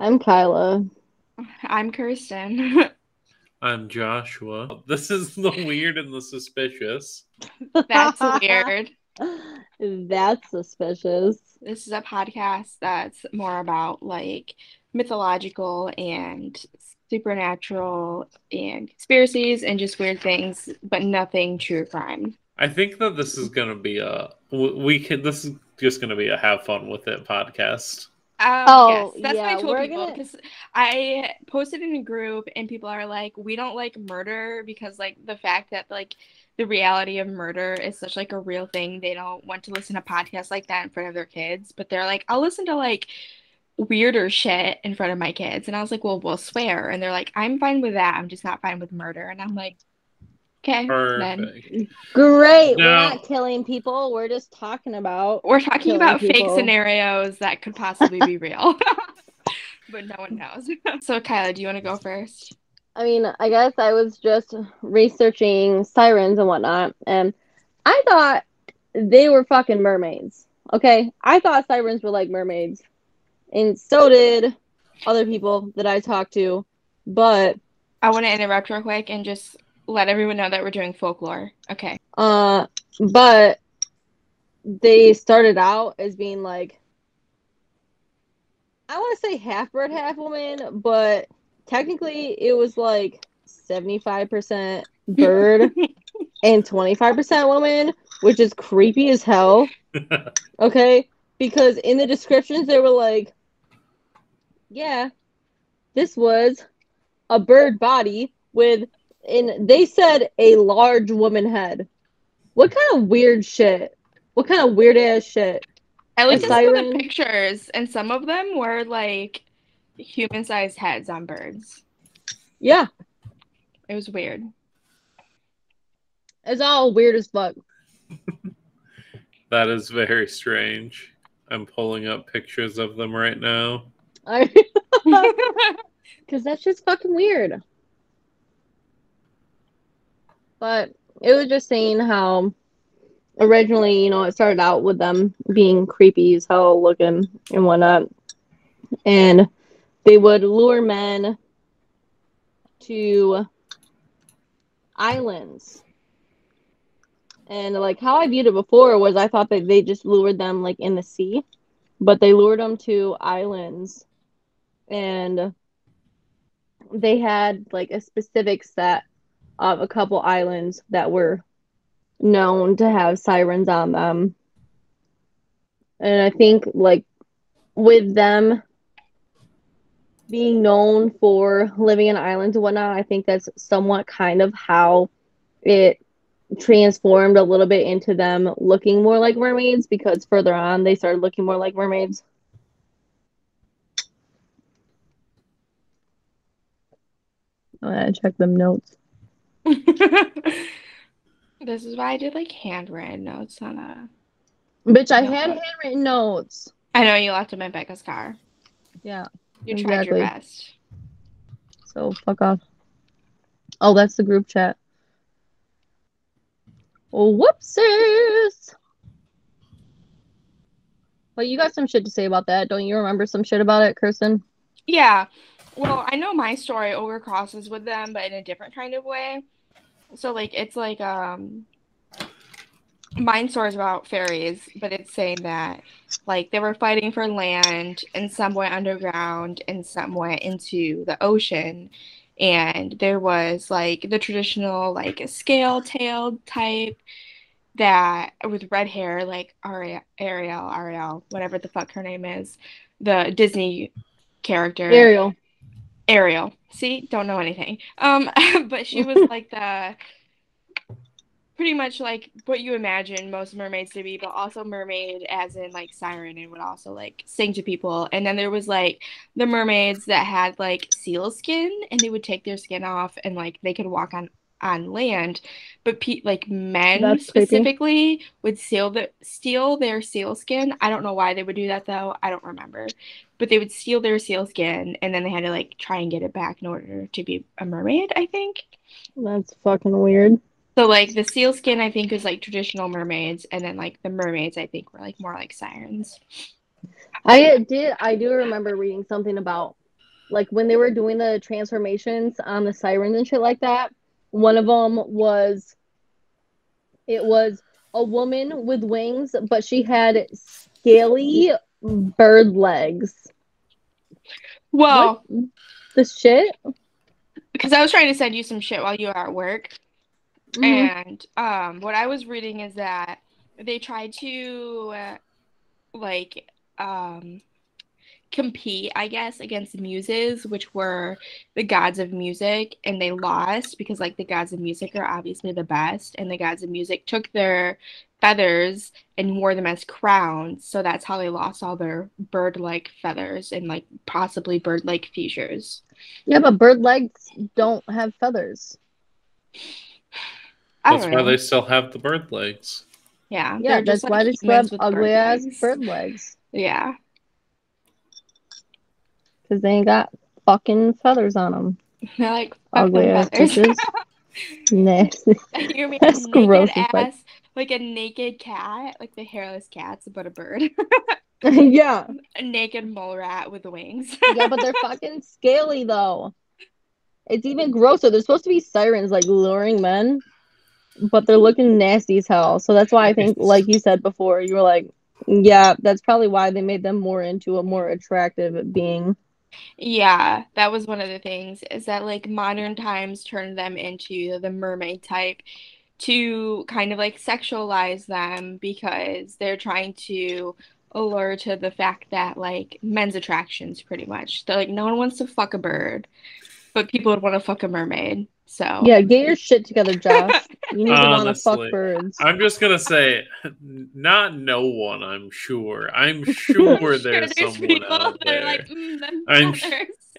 I'm Kyla. I'm Kirsten. I'm Joshua. This is the weird and the suspicious. That's weird. That's suspicious. This is a podcast that's more about like mythological and supernatural and conspiracies and just weird things, but nothing true crime. I think that this is gonna be a we can. This is just gonna be a have fun with it podcast. Um, Oh, yes, that's yeah, what I told people gonna- because I posted in a group and people are like, we don't like murder because like the fact that like the reality of murder is such like a real thing. They don't want to listen to podcasts like that in front of their kids, but they're like, I'll listen to like weirder shit in front of my kids. And I was like, well, we'll swear. And they're like, I'm fine with that. I'm just not fine with murder. And I'm like, okay. Perfect. Great. No. We're not killing people. We're just talking about. We're talking Killing about fake scenarios that could possibly be real. But no one knows. So, Kyla, do you want to go first? I mean, I guess I was just researching sirens and whatnot, and I thought they were fucking mermaids. Okay, I thought sirens were like mermaids, and so did other people that I talked to. But I want to interrupt real quick and just let everyone know that we're doing folklore. Okay. Uh, but they started out as being like, I want to say half bird, half woman, but technically it was like 75% bird and 25% woman, which is creepy as hell. Okay? Because in the descriptions, they were like, yeah, this was a bird body with, and they said a large woman head. What kind of weird shit? What kind of weird ass shit? I looked A at some of the pictures, and some of them were like human sized heads on birds. Yeah, It was weird. it's all weird as fuck. That is very strange. I'm pulling up pictures of them right now. I, because that's just fucking weird. But it was just saying how originally, you know, it started out with them being creepy as hell looking and whatnot. And they would lure men to islands. And like how I viewed it before was I thought that they just lured them like in the sea, but they lured them to islands and they had like a specific set of a couple islands that were known to have sirens on them. And I think like with them being known for living in islands and whatnot, I think that's somewhat kind of how it transformed a little bit into them looking more like mermaids because further on they started looking more like mermaids. I check them notes. This is why I did like handwritten notes on a. Bitch, I had handwritten notes. I know you left them in Becca's car. Yeah. You tried your best. So fuck off. Oh, that's the group chat. Oh, whoopsies. Well, you got some shit to say about that. Don't you remember some shit about it, Kirsten? Yeah. Well, I know my story overcrosses with them, but in a different kind of way. So like it's like um mine story is about fairies, but it's saying that like they were fighting for land and some went underground and some went into the ocean. And there was like the traditional like scale-tailed type that with red hair, like Ariel, Ariel, Ariel, whatever the fuck her name is, the Disney character. Ariel. Ariel. See, don't know anything. Um, but she was like the pretty much like what you imagine most mermaids to be, but also mermaid as in like siren and would also like sing to people. And then there was like the mermaids that had like seal skin and they would take their skin off and like they could walk on on land, but pe- like men That's creepy. specifically would steal the steal their seal skin. I don't know why they would do that though. I don't remember but they would steal their seal skin and then they had to like try and get it back in order to be a mermaid, I think. That's fucking weird. So like the seal skin I think is like traditional mermaids and then like the mermaids I think were like more like sirens. I did. I do remember reading something about like when they were doing the transformations on the sirens and shit like that. One of them was it was a woman with wings, but she had scaly bird legs. Well, What the shit? because I was trying to send you some shit while you were at work. Mhm. And um, what I was reading is that they tried to uh, like um, compete, I guess, against the muses, which were the gods of music, and they lost because like the gods of music are obviously the best, and the gods of music took their feathers and wore them as crowns, so that's how they lost all their bird-like feathers and like possibly bird-like features. Yeah, but bird legs don't have feathers. That's why know. they still have the bird legs. Yeah, Yeah, that's just why like they still have humans with bird ugly ass bird legs. Yeah. Because they ain't got fucking feathers on them. They're like Ugly fucking ass feathers. Nasty. you mean That's naked gross as fuck. like a naked cat, like the hairless cats, but a bird. yeah. a naked mole rat with wings. Yeah, but they're fucking scaly though. It's even grosser. They're supposed to be sirens, like luring men, but they're looking nasty as hell. So that's why I think, like you said before, you were like, yeah, that's probably why they made them more into a more attractive being. Yeah, that was one of the things is that like modern times turned them into the mermaid type to kind of like sexualize them because they're trying to allure to the fact that like men's attractions pretty much. They're like no one wants to fuck a bird, but people would want to fuck a mermaid. So Yeah, get your shit together, Josh. You need to want to fuck birds. I'm just gonna say, not no one. I'm sure. I'm sure Sure, there's someone people out that are there, like, mm, I'm sh-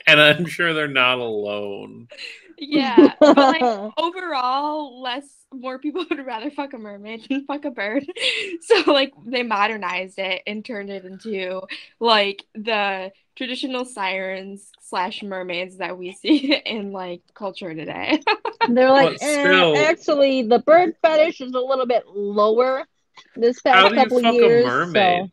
and I'm sure they're not alone. Yeah, but like overall, less more people would rather fuck a mermaid than fuck a bird. So like they modernized it and turned it into like the traditional sirens slash mermaids that we see in like culture today. They're like, But eh, actually, the bird fetish is a little bit lower this How past do you couple fuck years. a mermaid?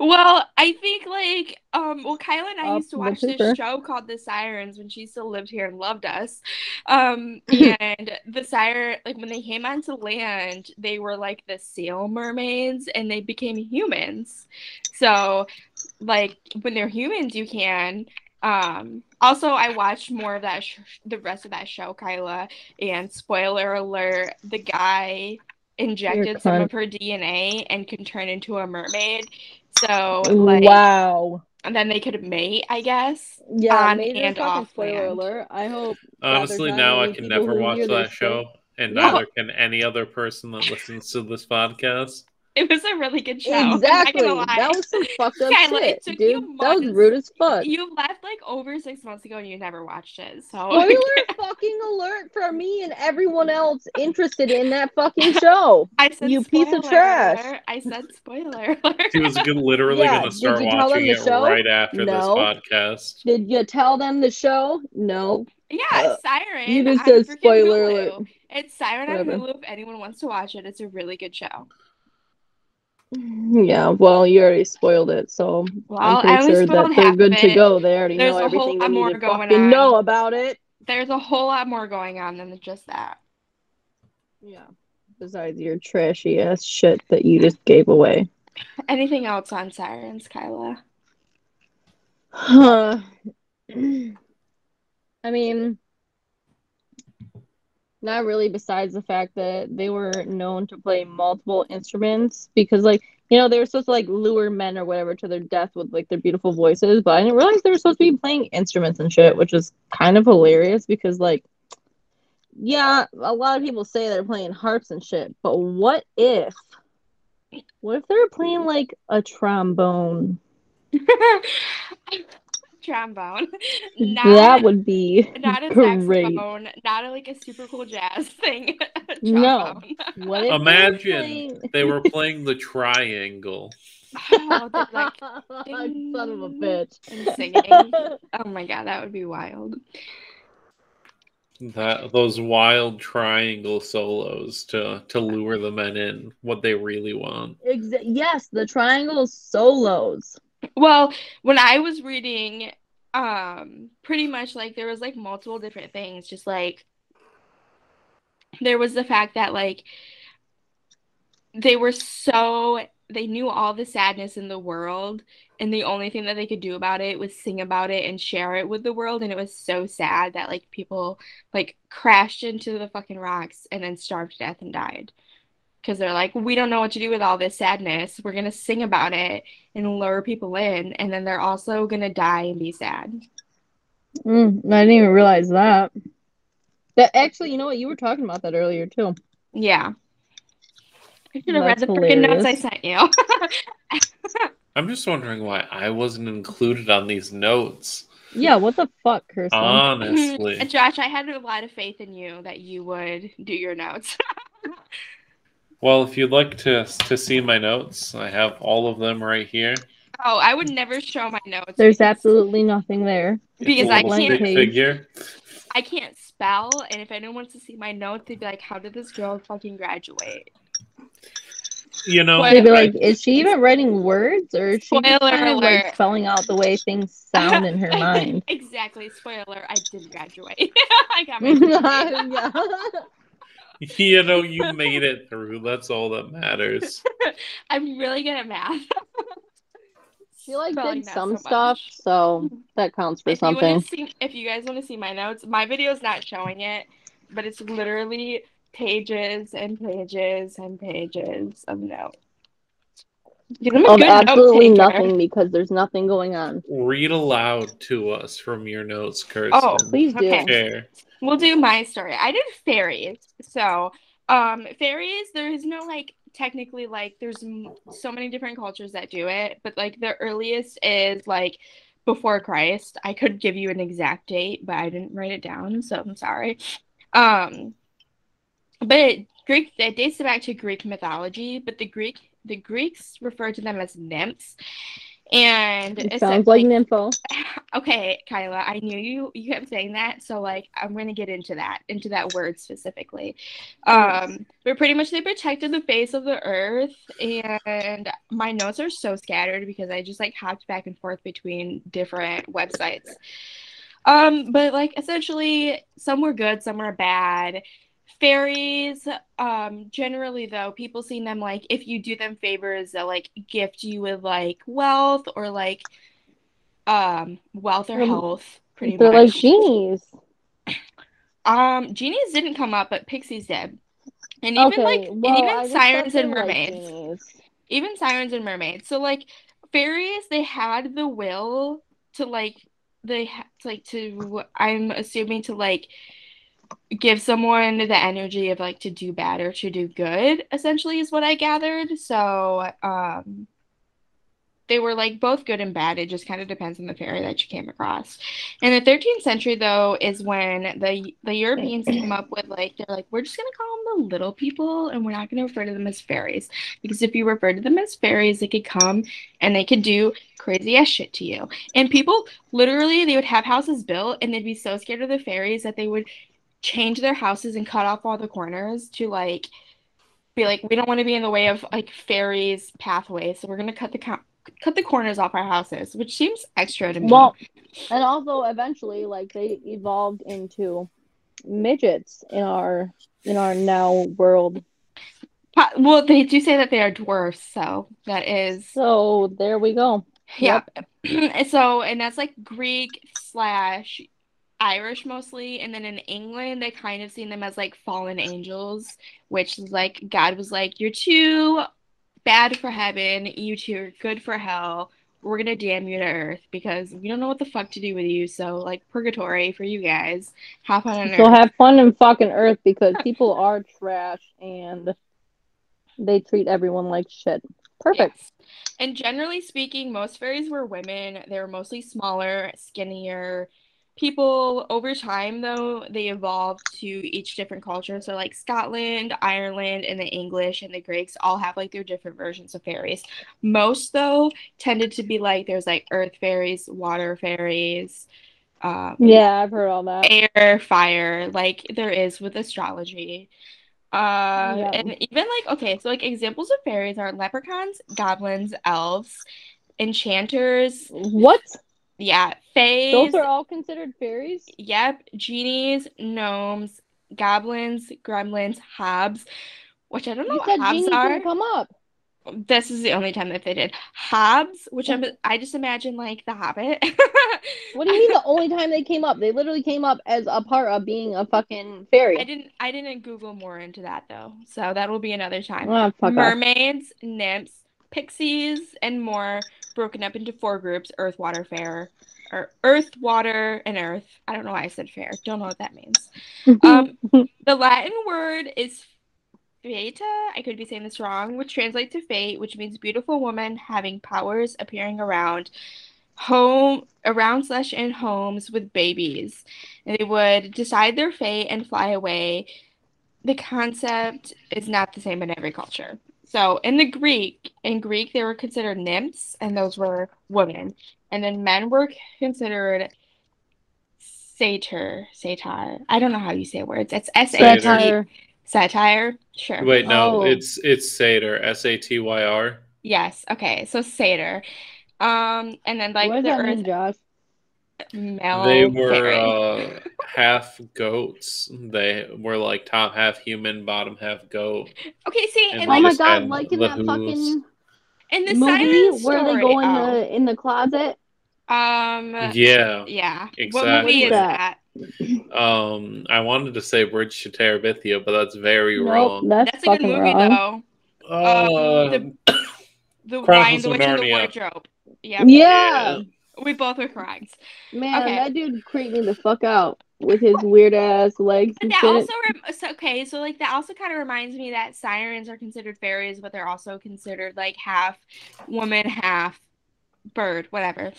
Well, I think like um well Kyla and I used to watch this pooper. show called The Sirens when she still lived here and loved us. Um and the sire like when they came onto land, they were like the seal mermaids and they became humans. So like when they're humans you can um also I watched more of that sh- the rest of that show Kyla and spoiler alert the guy injected some of her DNA and can turn into a mermaid. So like wow. and then they could mate, I guess. Yeah, on and off spoiler alert. I hope. Honestly, there's now I can never watch that this show, and No. neither can any other person that listens to this podcast. It was a really good show. I'm not gonna Exactly. That was some fucked up Kyla, shit, took dude. you That was rude as fuck. You left like over six months ago and you never watched it. So Spoiler fucking alert for me and everyone else interested in that fucking show. I said you piece of trash. I said spoiler alert. She was literally Yeah, gonna start you tell them watching the it show? right after No. this podcast. Did you tell them the show? No. yeah, Uh, Siren. you just said spoiler Hulu. alert. It's Siren Whatever. on Hulu. If anyone wants to watch it, it's a really good show. Yeah, well, you already spoiled it, so Well, I'm pretty sure that they're good to go. They already There's know a whole everything lot they more going on. know about it. There's a whole lot more going on than just that. Yeah. Besides your trashy ass shit that you just gave away. Anything else on Sirens, Kyla? Huh. I mean, not really, besides the fact that they were known to play multiple instruments because, like, you know, they were supposed to like lure men or whatever to their death with like their beautiful voices, but I didn't realize they were supposed to be playing instruments and shit, which is kind of hilarious because, like, yeah, a lot of people say they're playing harps and shit, but what if, what if they're playing like a trombone? Trombone. that would be not a great. saxophone, not a, like a super cool jazz thing. No. What if they were Imagine they were playing the triangle. Oh, they're like Son of a bitch. and singing. Oh my god, that would be wild. That those wild triangle solos to to lure the men in what they really want. Exa- yes, the triangle solos. Well, when I was reading um pretty much like there was like multiple different things just like there was the fact that like they were so they knew all the sadness in the world and the only thing that they could do about it was sing about it and share it with the world and it was so sad that like people like crashed into the fucking rocks and then starved to death and died because they're like we don't know what to do with all this sadness we're going to sing about it and lure people in and then they're also going to die and be sad Mm, I didn't even realize that. That actually, you know what? You were talking about that earlier too. yeah I should have read the freaking notes I sent you. I'm just wondering why I wasn't included on these notes. Yeah, what the fuck, Kirsten? Honestly. Josh, I had a lot of faith in you that you would do your notes. Well, if you'd like to to see my notes, I have all of them right here. oh, I would never show my notes. There's absolutely nothing there. Because a I little can't- figure. I can't spell, and if anyone wants to see my notes, they'd be like, "How did this girl fucking graduate?" You know, What- They'd be like, is she even writing words or is she kind of like spelling out the way things sound in her mind? exactly. Spoiler: I did graduate. I got my degree. yeah. you know, you made it through. That's all that matters. I'm really good at math. She like Spelling did some so stuff, so that counts for if something. to see, if you guys want to see my notes, my video's not showing it, but it's literally pages and pages and pages of notes. Oh, Dude, Of absolutely note-taker. nothing because there's nothing going on. Read aloud to us from your notes, Kirsten. Oh, Please do. Okay. We'll do my story. I did fairies. So, um, fairies, there is no like technically like there's m- so many different cultures that do it, but like the earliest is like before Christ. I could give you an exact date, but I didn't write it down, so I'm sorry. Um, but Greek it dates back to Greek mythology, but the Greek the Greeks refer to them as nymphs. And It it's sounds like nympho. okay, Kyla, I knew you you kept saying that, so like I'm gonna get into that, into that word specifically. Um, but pretty much they protected the face of the earth, and my notes are so scattered because I just like hopped back and forth between different websites. Um, but like essentially some were good, some were bad. Fairies, um, generally though, people see them like if you do them favors, they'll like gift you with like wealth or like um wealth or Um, health, pretty They're much. like genies. Um, genies didn't come up, but pixies did. And even Okay, like well, and even sirens and were like mermaids. Even sirens and mermaids. So like fairies, they had the will to like they ha- like to I'm assuming to like give someone the energy of like to do bad or to do good, essentially is what I gathered. So um they were like both good and bad. It just kind of depends on the fairy that you came across. In the 13th century, though, is when the the Europeans came up with like they're like we're just gonna call them the little people, and we're not gonna refer to them as fairies because if you refer to them as fairies, they could come and they could do crazy ass shit to you. And people literally they would have houses built, and they'd be so scared of the fairies that they would change their houses and cut off all the corners to like be like we don't want to be in the way of like fairies pathways, so we're gonna cut the co- cut the corners off our houses, which seems extra to me. Well, and also eventually, like they evolved into midgets in our in our now world. Po- well, they do say that they are dwarfs, so that is So there we go. yeah. so and that's like Greek slash Irish mostly, and then in England they kind of seen them as like fallen angels, which is like God was like, "You're too bad for heaven, you two are good for hell. We're gonna damn you to earth because we don't know what the fuck to do with you. So like purgatory for you guys. Hop on an So earth." have fun in fucking Earth because people are trash and they treat everyone like shit. Perfect. Yes. And generally speaking, most fairies were women. They were mostly smaller, skinnier people. Over time, though, they evolved to each different culture. So, like Scotland, Ireland, and the English and the Greeks all have like their different versions of fairies. Most, though, tended to be like there's like earth fairies, water fairies, um, Yeah, I've heard all that. air, fire, like there is with astrology. Uh, Yeah. and even like okay, so like examples of fairies are leprechauns, goblins, elves, enchanters. What? Yeah, fays. Those are all considered fairies. Yep, genies, gnomes, goblins, gremlins, hobs, which I don't know You what hobs are. come up. This is the only time that they did hobs, which I'm, I just imagine like the Hobbit. What do you mean the only time they came up? They literally came up as a part of being a fucking fairy. I didn't I didn't Google more into that though, so that will be another time. Ah, fuck off. Mermaids, nymphs, pixies, and more broken up into four groups: earth, water, fair, or earth, water, and earth. I don't know why I said fair. Don't know what that means. Um, the Latin word is Fata. I could be saying this wrong, which translates to fate, which means beautiful woman having powers appearing around home around slash in homes with babies. And they would decide their fate and fly away. The concept is not the same in every culture. So in the Greek, in Greek they were considered nymphs, and those were women. And then men were considered satyr, satyr. I don't know how you say words. It's S A T Satire. satire. Sure. Wait, no, Oh. it's it's Satyr, S A T Y R. Yes. Okay. So satyr. Um, and then like what the that mean, earth Josh? male They were uh, half goats. They were like top half human, bottom half goat. Okay, see, and and Oh my god, like in the that hooves. fucking in the movie silent where they go in oh, the in the closet. um Yeah. yeah. Exactly. What movie is that? Um, I wanted to say Bridge to Terabithia, but that's very Nope, wrong. that's, That's a good fucking movie wrong. though. Uh, the- The Chronicles Lion, the of Witch, and the Narnia. Wardrobe. Yep. Yeah, We both were correct. man, Okay. that dude creeped me the fuck out with his weird ass legs But that shit. also rem- so, okay, so like that also kind of reminds me that sirens are considered fairies, but they're also considered like half woman, half bird, whatever.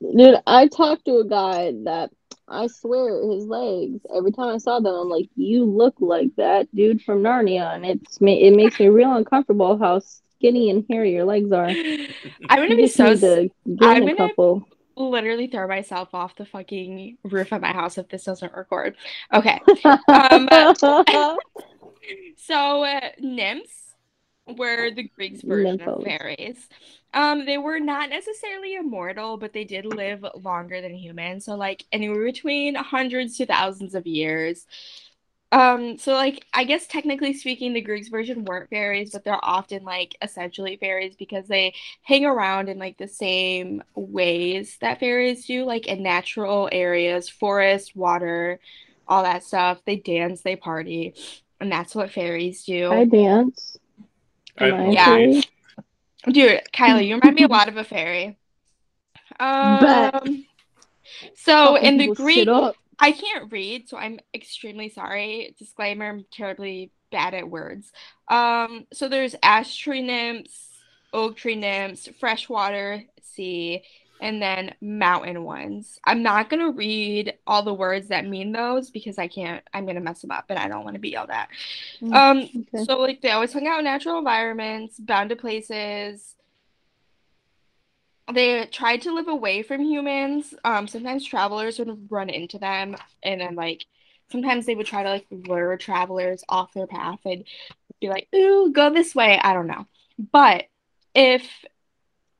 Dude, I talked to a guy that I swear his legs. Every time I saw them, I'm like, "You look like that dude from Narnia," and it's it makes me real uncomfortable how skinny and hairy your legs are. I'm gonna You be so to I'm a gonna- couple. literally throw myself off the fucking roof of my house if this doesn't record. Okay. Um, So uh, nymphs were the Greeks' version of fairies. Um, they were not necessarily immortal, but they did live longer than humans. So like anywhere between hundreds to thousands of years. Um, so like I guess technically speaking, the Greeks version weren't fairies, but they're often like essentially fairies because they hang around in like the same ways that fairies do, like in natural areas, forest, water, all that stuff. They dance, they party, and that's what fairies do. I dance. I Am Yeah. fairy? Dude, Kylie, you remind me a lot of a fairy. Bet. Um, so in the Greek, shit up. I can't read, so I'm extremely sorry. Disclaimer, I'm terribly bad at words. Um, so there's ash tree nymphs, oak tree nymphs, freshwater sea, and then mountain ones. I'm not gonna read all the words that mean those because I can't, I'm gonna mess them up and I don't want to be yelled at. Mm, Um, okay. so like they always hung out in natural environments, bound to places. They tried to live away from humans. Um, sometimes travelers would run into them, and then like sometimes they would try to like lure travelers off their path and be like, "Ooh, go this way." I don't know, but if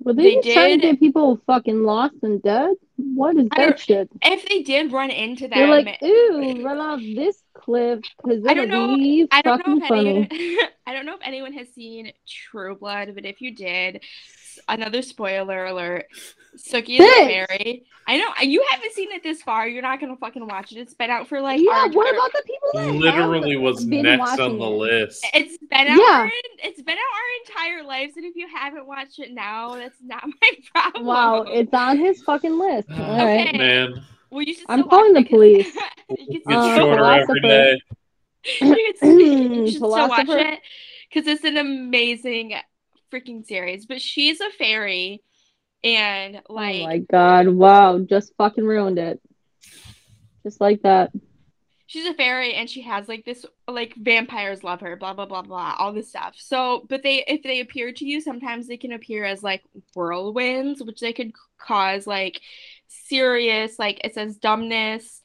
Were they they, just trying to did- get people fucking lost and dead? What is that shit? if they did run into them, They're like, ooh, run off this cliff because I don't know- be I don't know if funny. anyone, I don't know if anyone has seen True Blood, but if you did, another spoiler alert: Sookie is a Bitch! I know you haven't seen it this far. You're not gonna fucking watch it. It's been out for like yeah, what entire- about the people that Literally have was next on the list. It's been out. Yeah. Our, it's been out our entire lives, and if you haven't watched it now, that's not my problem. Wow, it's on his fucking list. Ah, All right. Okay. Man, well, you should. I'm calling the police. you it's can still shorter every philosopher. day. you can- you should still watch it because it's an amazing freaking series. But she's a fairy, and like oh my god, wow, just fucking ruined it. Just like that. she's a fairy, and she has like this like vampires love her, blah blah blah blah, all this stuff. So, but they if they appear to you, sometimes they can appear as like whirlwinds, which they could cause like serious like it says dumbness.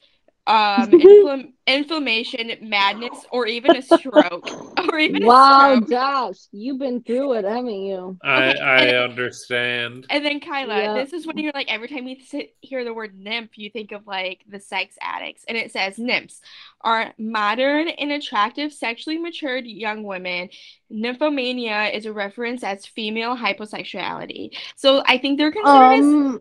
um, infl- inflammation, madness, or even a stroke, or even wow, a stroke. Josh, you've been through it, haven't you? I Okay, I and- understand. And then Kyla, Yeah. this is when you're like every time you sit, hear the word nymph, you think of like the sex addicts, and it says nymphs are modern and attractive, sexually matured young women. Nymphomania is a reference as female hyposexuality. So I think they're considered Um, as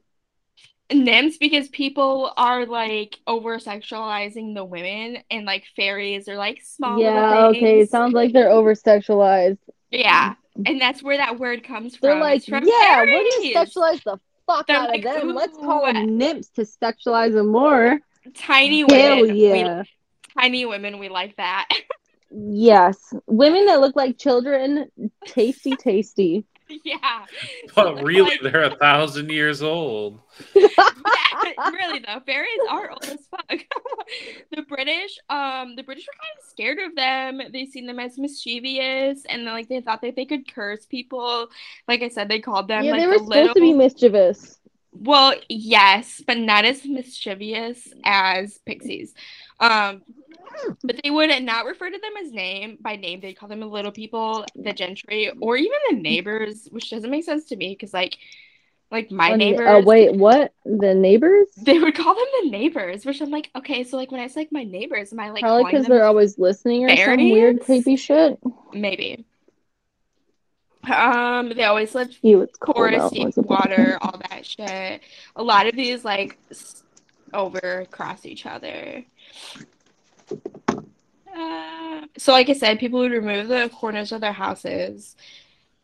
nymphs because people are like over sexualizing the women, and like fairies are like small. yeah, okay. It sounds like they're over sexualized. Yeah, and that's where that word comes from. They're like, from yeah, we're fairies. gonna sexualize the fuck They're out like, of them. Let's call them nymphs to sexualize them more. Tiny Hell women. We- yeah. tiny women, we like that. Yes. Women that look like children, tasty, tasty. yeah. But they're really, like- they're a thousand years old. Yeah, really though, fairies are old as fuck. the British, um, the British were kind of scared of them. They seen them as mischievous, and then, like they thought that they could curse people. Like I said, they called them yeah, like they were the supposed little. to be mischievous. Well, yes, but not as mischievous as pixies. Um, but they would not refer to them as name by name. They'd call them the little people, the gentry, or even the neighbors, which doesn't make sense to me because, like, like my Oh, neighbors, Uh, wait, what? The neighbors? they would call them the neighbors, which I'm like, okay, so like when I say like my neighbors, am I like Probably because they're always listening or some weird creepy shit. maybe? Um, they always lived Ew, forest, deep water, all that shit. A lot of these like over cross each other. Uh, so, like I said, people would remove the corners of their houses.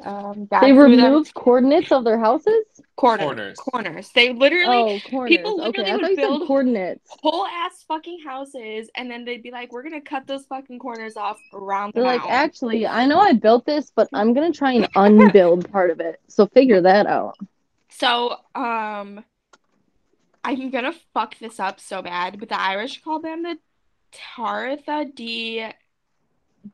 Um, They through them- removed coordinates of their houses? corners, Corners. corners. They literally Oh, corners. people Okay, literally I would thought you build- said coordinates. whole ass fucking houses, and then they'd be like, "We're gonna cut those fucking corners off around the They're like, mound." actually, I know I built this, but I'm gonna try and unbuild part of it. So figure that out. So, um, I'm gonna fuck this up so bad, but the Irish call them the Tartha D.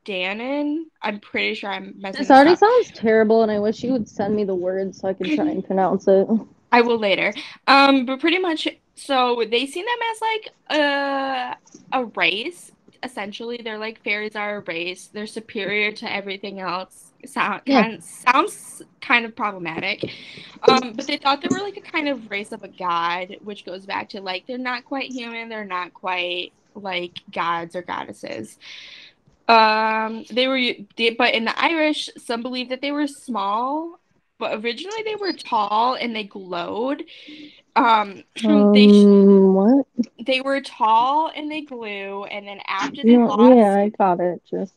Dannon. I'm pretty sure I'm messing This this already up. sounds terrible, and I wish you would send me the words so I could try and pronounce it. I will later. Um, but pretty much, so they see them as like a a race. Essentially, they're like fairies are a race. They're superior to everything else. Sound Yeah. kind sounds kind of problematic. Um, but they thought they were like a kind of race of a god, which goes back to like they're not quite human. They're not quite like gods or goddesses. Um, they were, they, but in the Irish, some believe that they were small, but originally they were tall and they glowed. Um, they Um, what? they were tall and they glue, and then after they No, lost, yeah, I got it. Just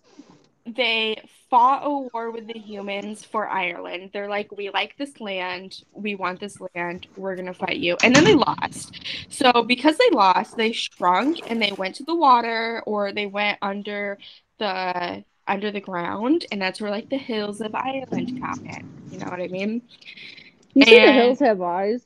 they fought a war with the humans for Ireland. They're like, we like this land, we want this land, we're gonna fight you. And then they lost. So because they lost, they shrunk and they went to the water or they went under the under the ground, and that's where like the hills of Ireland come in. You know what I mean? you see, the hills have eyes.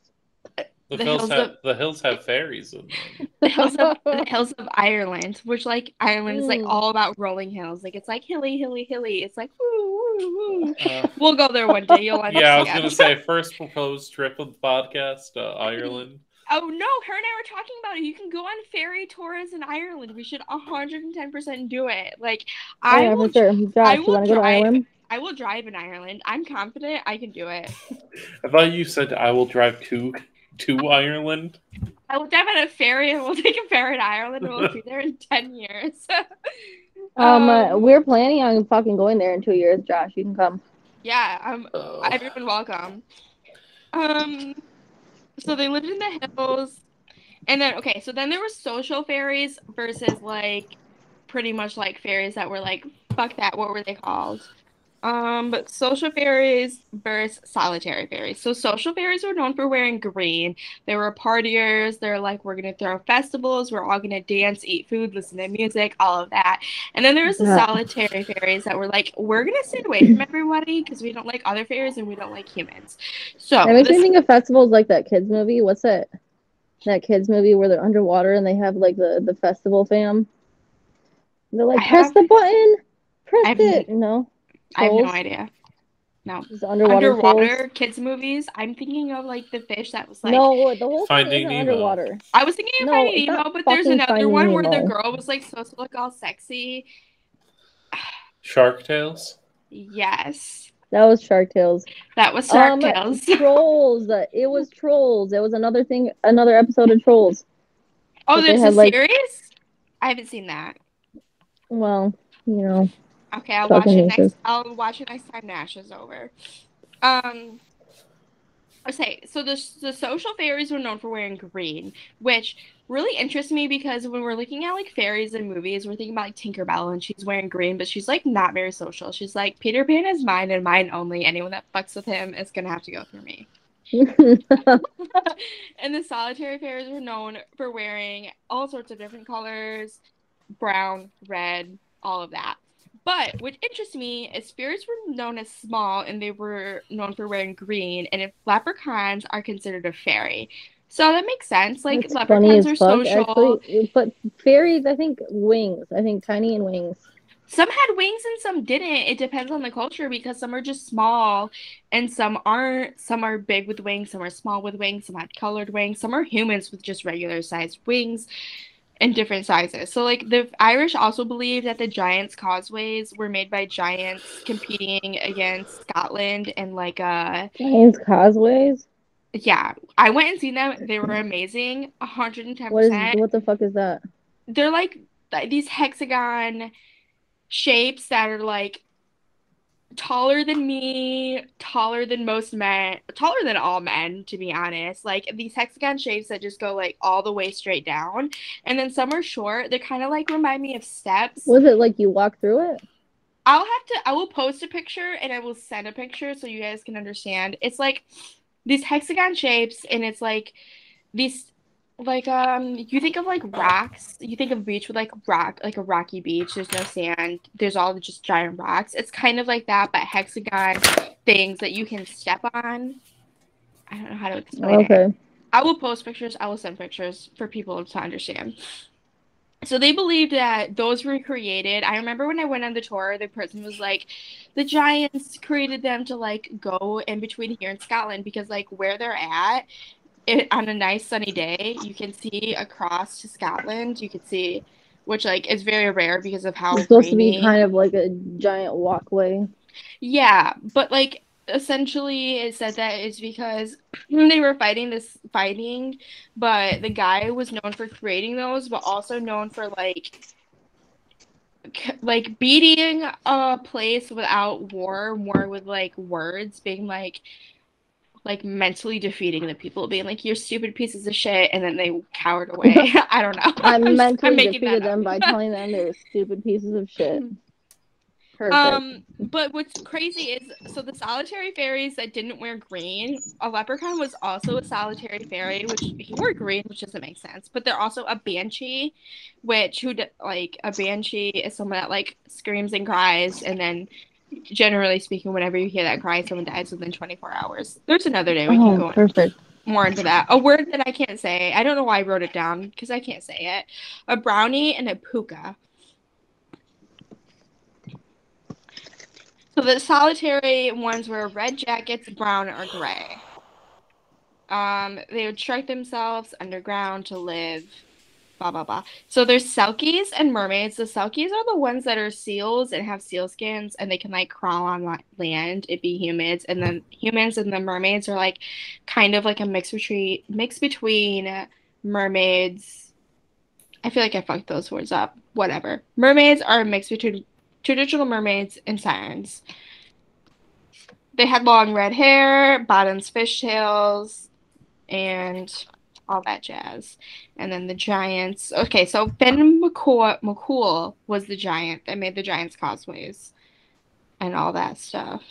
The, The hills hills have of- the hills have fairies in them. The hills of the hills of Ireland, which like Ireland is like Mm. all about rolling hills. Like it's like hilly, hilly, hilly. It's like woo, woo, woo. Uh, We'll go there one day. You'll understand. yeah, I was gonna say first proposed trip of the podcast, uh, Ireland. Oh no, her and I were talking about it. You can go on ferry tours in Ireland. We should 110% do it. Like Oh, I yeah, will for sure. Josh, you will want go to drive. Ireland? I will drive in Ireland. I'm confident I can do it. I thought you said I will drive to to Ireland. I will drive on a ferry and we'll take a ferry to Ireland and we'll be there in 10 years. Um, uh, Um, we're planning on fucking going there in two years. Josh, you can come. yeah, um Oh. everyone welcome. Um so they lived in the hills. And then okay, so then there were social fairies versus like pretty much like fairies that were like fuck that, what were they called? Um but social fairies versus solitary fairies. So social fairies were known for wearing green. They were partiers. They're like we're gonna throw festivals, we're all gonna dance, eat food, listen to music, all of that. And then there was the Yeah. solitary fairies that were like we're gonna stay away from everybody because we don't like other fairies and we don't like humans. So That makes me this- think of festivals like that kids movie. What's that? That kids movie where they're underwater and they have like the the festival fam. They're like, I press have- the button, press I have it. No, I have no idea. No. Just underwater. Underwater trolls? kids movies. I'm thinking of like the fish that was like. no, the whole Finding thing isn't Nemo. underwater. I was thinking of No, Finding Nemo, but there's another Finding one where the girl was like supposed to look all sexy. Shark Tales. Yes, That was Shark Tales. that was Shark Um, Tales. Trolls. It was Trolls. It was another thing, another episode of Trolls. oh, but they there's a had, like- series. I haven't seen that. Well, you know, Okay, I'll watch it next. I'll watch it next time Nash is over. Um. Okay, so the the social fairies were known for wearing green, which really interests me because when we're looking at like fairies in movies, we're thinking about like Tinkerbell and she's wearing green, but she's like not very social. She's like Peter Pan is mine and mine only. Anyone that fucks with him is gonna have to go through me. and the solitary fairies were known for wearing all sorts of different colors brown, red, all of that. But what interests me is fairies were known as small and they were known for wearing green, and if leprechauns are considered a fairy. So that makes sense. Like That's leprechauns are fuck, social. actually. But fairies, I think wings. I think tiny and wings. Some had wings and some didn't. It depends on the culture because some are just small and some aren't. Some are big with wings, some are small with wings, some had colored wings, some are humans with just regular sized wings and different sizes. So like the Irish also believe that the giants causeways were made by giants competing against Scotland and like uh Giants causeways. yeah, I went and seen them. They were amazing. 110%. What is? What the fuck is that? they're like th- these hexagon shapes that are like taller than me, taller than most men, taller than all men, to be honest. Like these hexagon shapes that just go like all the way straight down. And then some are short. They kind of like remind me of steps. Was it like you walk through it? I'll have to I will post a picture and I will send a picture so you guys can understand. It's like these hexagon shapes and it's like these like um you think of like rocks, you think of beach with like rock like a rocky beach, there's no sand, there's all just giant rocks. It's kind of like that but hexagon things that you can step on. I don't know how to explain it. Okay. I will post pictures, I will send pictures for people to understand. So they believed that those were created. I remember when I went on the tour, the person was like, the Giants created them to like go in between here and Scotland because like where they're at, it, on a nice sunny day, you can see across to Scotland. You can see, which like is very rare because of how It's supposed to be kind of like a giant walkway. yeah, but like essentially it said that it's because they were fighting this fighting, but the guy was known for creating those, but also known for like like beating a place without war, more with like words, being like like mentally defeating the people, being like you're stupid pieces of shit, and then they cowered away. I don't know. I I'm just- mentally I'm defeated them by telling them they're stupid pieces of shit. Perfect. Um, but what's crazy is so the solitary fairies that didn't wear green, a leprechaun was also a solitary fairy, which he wore green, which doesn't make sense. But they're also a banshee, which who like a banshee is someone that like screams and cries, and then generally speaking, whenever you hear that cry, someone dies within 24 hours. There's another day we can oh, go perfect. more into that. A word that I can't say. I don't know why I wrote it down because I can't say it. A brownie and a puka. So the solitary ones were red jackets, brown or gray. Um, they would strike themselves underground to live. Blah blah blah. So there's selkies and mermaids. The selkies are the ones that are seals and have seal skins, and they can like crawl on land. It'd be humans, and then humans and the mermaids are like kind of like a mix between mix between mermaids. I feel like I fucked those words up. Whatever. Mermaids are a mix between traditional mermaids and sirens. They had long red hair, bottoms fishtails, and all that jazz. And then the giants. Okay, so Ben McCool, McCool was the giant that made the giants causeways and all that stuff.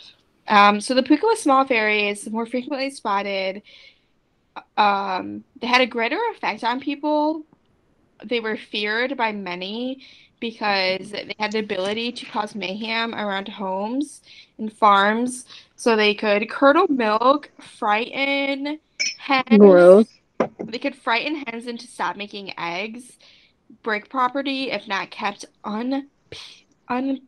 Um, so the puka was small fairies, more frequently spotted. Um, they had a greater effect on people. They were feared by many because they had the ability to cause mayhem around homes and farms. So they could curdle milk, frighten hens. Gross. They could frighten hens into stop making eggs, break property if not kept un unpeeled.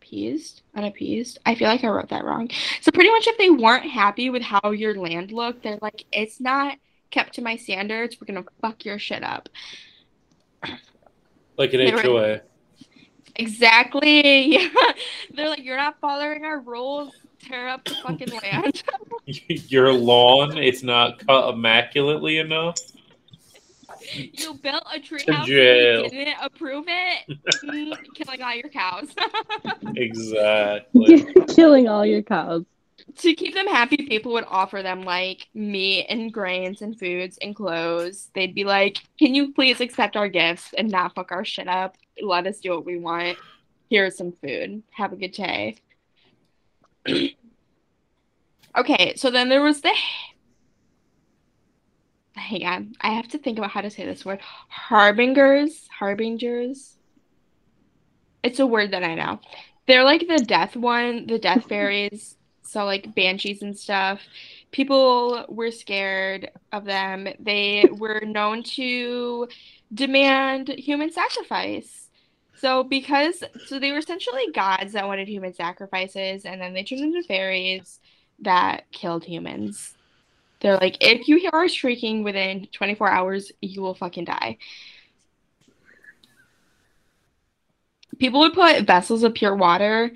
appeased, unappeased. I feel like I wrote that wrong. So pretty much, if they weren't happy with how your land looked, they're like, "It's not kept to my standards. We're gonna fuck your shit up." Like an They were- HOA. Exactly. Yeah. They're like, "You're not following our rules. Tear up the fucking land." Your lawn is not cut immaculately enough. you built a To treehouse and you didn't approve it, Mm, killing all your cows. Exactly. Killing all your cows. to keep them happy, people would offer them like meat and grains and foods and clothes. They'd be like, "Can you please accept our gifts and not fuck our shit up? Let us do what we want. Here's some food. Have a good day." okay, so then there was the. Hang on, I have to think about how to say this word. Harbingers, harbingers. It's a word that I know. They're like the death one, the death fairies. So like banshees and stuff. People were scared of them. They were known to demand human sacrifice. So because so they were essentially gods that wanted human sacrifices and then they turned into fairies that killed humans. They're like if you hear our shrieking within 24 hours, you will fucking die. People would put vessels of pure water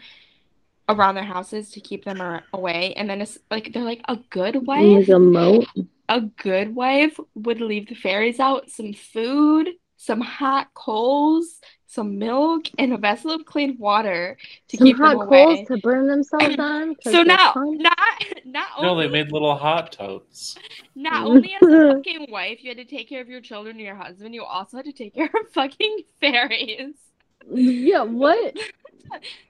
around their houses to keep them ar- away, and then it's like they're like a good wife. Like a moat. A good wife would leave the fairies out some food, some hot coals, some milk, and a vessel of clean water to Some keep them hot away. coals to burn themselves on. So they're now, punk. not not No, they made little hot totes. not only as a fucking wife, you had to take care of your children and your husband, you also had to take care of fucking fairies. Yeah, what?